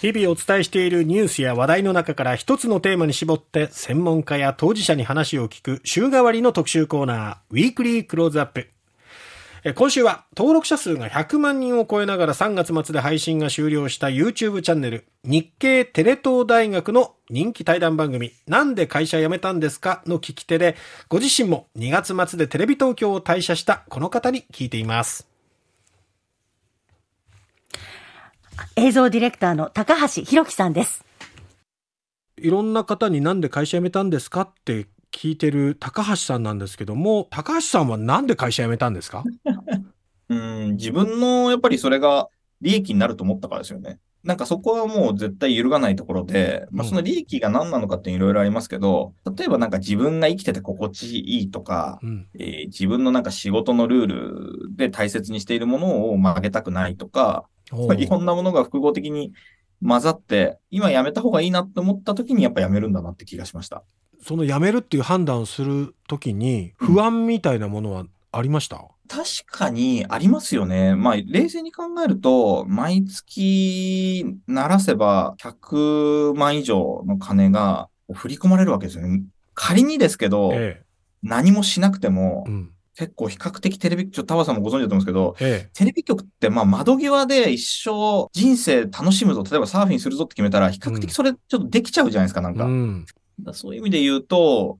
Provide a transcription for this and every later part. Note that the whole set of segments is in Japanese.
日々お伝えしているニュースや話題の中から一つのテーマに絞って専門家や当事者に話を聞く週替わりの特集コーナー、ウィークリークローズアップ。今週は登録者数が100万人を超えながら3月末で配信が終了した YouTube チャンネル日経テレ東大学の人気対談番組なんで会社辞めたんですか？の聞き手でご自身も2月末でテレビ東京を退社したこの方に聞いています。映像ディレクターの高橋弘樹さんです。いろんな方になんで会社辞めたんですかって聞いてる高橋さんなんですけども、高橋さんはなんで会社辞めたんですか？うん自分のやっぱりそれが利益になると思ったからですよね。なんかそこはもう絶対揺るがないところで、まあ、その利益が何なのかっていろいろありますけど、例えばなんか自分が生きてて心地いいとか、うん、えー、自分のなんか仕事のルールで大切にしているものを曲げたくないとか、まあ、いろんなものが複合的に混ざって、今やめた方がいいなって思った時にやっぱやめるんだなって気がしました。そのやめるっていう判断をする時に不安みたいなものはありました、うん、確かにありますよね。まあ、冷静に考えると、毎月ならせば100万以上の金が振り込まれるわけですよね。仮にですけど、ええ、何もしなくても、うん結構比較的テレビ、ちょっとタワさんもご存知だと思うんですけど、ええ、テレビ局ってまあ窓際で一生人生楽しむぞ、例えばサーフィンするぞって決めたら、比較的それちょっとできちゃうじゃないですか、なんか。うん、そういう意味で言うと、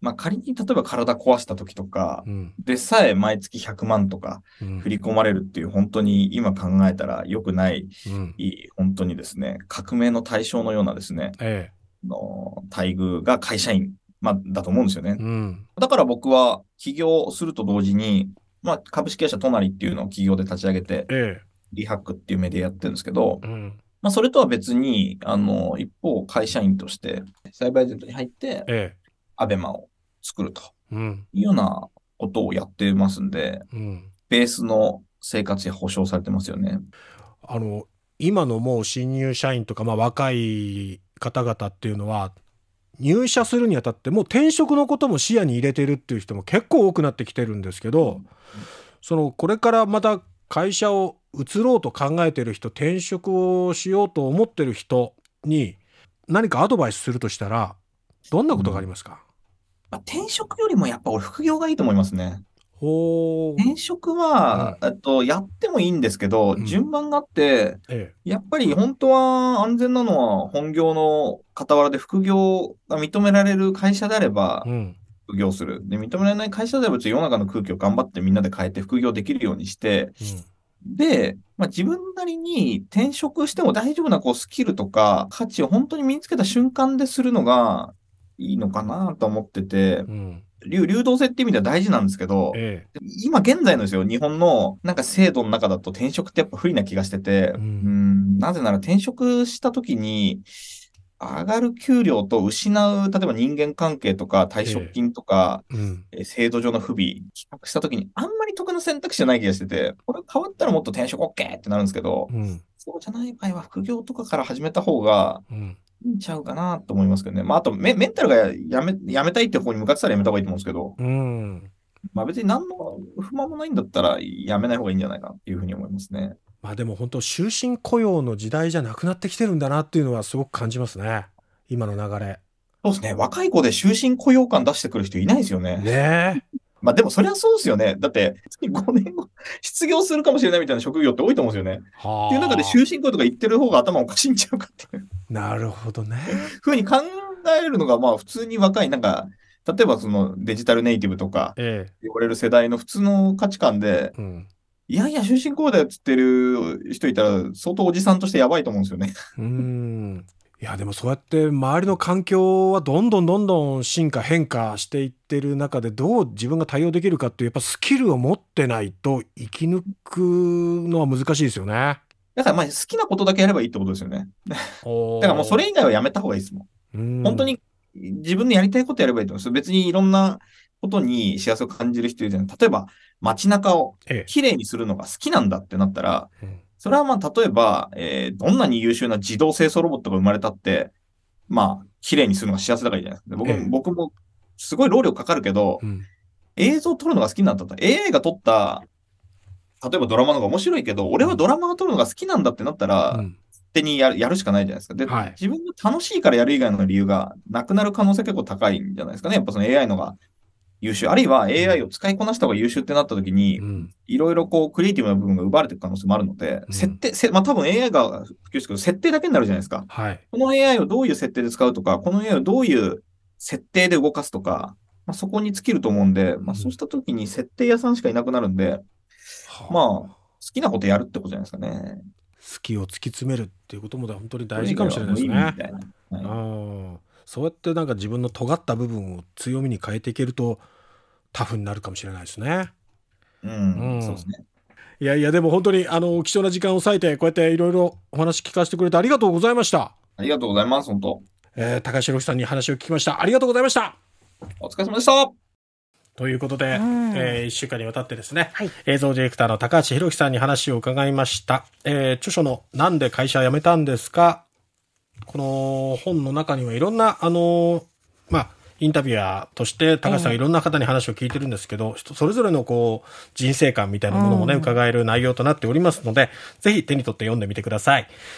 まあ仮に例えば体壊した時とか、うん、でさえ毎月100万とか振り込まれるっていう、本当に今考えたら良くない、うん、本当にですね、革命の対象のようなですね、ええ、の待遇が会社員まあ、だと思うんですよね。うん、だから僕は起業すると同時に、まあ、株式会社隣っていうのを企業で立ち上げて、ええ、リハックっていうメディアやってるんですけど、うん、まあ、それとは別に、あの、一方、会社員として、サイバーエージェントに入って、ええ、アベマを作るというようなことをやってますんで、うん、ベースの生活や保障されてますよね。あの、今のもう新入社員とか、まあ、若い方々っていうのは、入社するにあたってもう転職のことも視野に入れてるっていう人も結構多くなってきてるんですけど、そのこれからまた会社を移ろうと考えてる人転職をしようと思ってる人に何かアドバイスするとしたらどんなことがありますか、うん、転職よりもやっぱ俺副業がいいと思いますね。転職は、えっと、やってもいいんですけど、順番があって、やっぱり本当は安全なのは本業の傍らで副業が認められる会社であれば、副業する。で、認められない会社であれば、世の中の空気を頑張ってみんなで変えて副業できるようにして、で、まあ、自分なりに転職しても大丈夫なこうスキルとか価値を本当に身につけた瞬間でするのがいいのかなと思ってて、うん流流動性って意味では大事なんですけど、ええ、今現在のですよ、日本のなんか制度の中だと転職ってやっぱ不利な気がしてて、うん、うんなぜなら転職した時に、上がる給料と失う、例えば人間関係とか退職金とか、ええ。うん、制度上の不備、比較した時にあんまり得な選択肢じゃない気がしてて、これ変わったらもっと転職 OK ってなるんですけど、うん、そうじゃない場合は副業とかから始めた方が、ちゃうかなと思いますけどね。まあ、あとメ、メンタルがやめ、やめたいって方に向かってたらやめた方がいいと思うんですけど、うん。まあ別に何の不満もないんだったらやめない方がいいんじゃないかなっていうふうに思いますね。まあでも本当終身雇用の時代じゃなくなってきてるんだなっていうのはすごく感じますね。今の流れ。そうですね。若い子で終身雇用感出してくる人いないですよね。ねまあでもそれはそうですよね。だって、5年後、失業するかもしれないみたいな職業って多いと思うんですよね。っていう中で終身雇用とか言ってる方が頭おかしいんちゃうかっていう。なるほどね。ふうに考えるのが、まあ普通に若い、なんか、例えばそのデジタルネイティブとか、言われる世代の普通の価値観で、ええいやいや、終身雇用だよっつってる人いたら、相当おじさんとしてやばいと思うんですよね。うん。いやでもそうやって周りの環境はどんどんどんどん進化変化していってる中でどう自分が対応できるかっていうやっぱスキルを持ってないと生き抜くのは難しいですよね。だからまあ好きなことだけやればいいってことですよね。だからもうそれ以外はやめた方がいいですもん。ん本当に自分のやりたいことやればいいと思います。別にいろんなことに幸せを感じる人いるじゃない。例えば街中をきれいにするのが好きなんだってなったら、ええそれはまあ、例えば、えー、どんなに優秀な自動清掃ロボットが生まれたって、まあ、綺麗にするのが幸せだからいいじゃないですか。僕,、ええ、僕も、すごい労力かかるけど、うん、映像を撮るのが好きになったら、AI が撮った、例えばドラマの方が面白いけど、俺はドラマが撮るのが好きなんだってなったら、うん、手にやるやるしかないじゃないですか。で、はい、自分が楽しいからやる以外の理由がなくなる可能性結構高いんじゃないですかね。やっぱその AI のが優秀、あるいは AI を使いこなした方が優秀ってなった時に、いろいろこう、クリエイティブな部分が奪われていく可能性もあるので、うん、設定、せまあ多分 AI が普及してくる設定だけになるじゃないですか。はい。この AI をどういう設定で使うとか、この AI をどういう設定で動かすとか、まあ、そこに尽きると思うんで、まあそうした時に設定屋さんしかいなくなるんで、まあ、好きなことやるってことじゃないですかね。好きを突き詰めるっていうことも本当に大事かもしれないですね。はい、そうやってなんか自分の尖った部分を強みに変えていけると、タフになるかもしれないですね。うん、うん、そうですね。いやいや、でも本当に、あの、貴重な時間を割いて、こうやっていろいろお話聞かせてくれてありがとうございました。ありがとうございます、本当。えー、高橋宏さんに話を聞きました。ありがとうございました。お疲れ様でした。ということで、うん、えー、1週間にわたってですね、はい、映像ディレクターの高橋宏樹さんに話を伺いました。えー、著書のなんで会社辞めたんですかこの本の中にはいろんな、あのー、まあ、インタビュアーとして高橋さんいろんな方に話を聞いてるんですけど、えそれぞれのこう人生観みたいなものもね、伺える内容となっておりますので、ぜひ手に取って読んでみてください。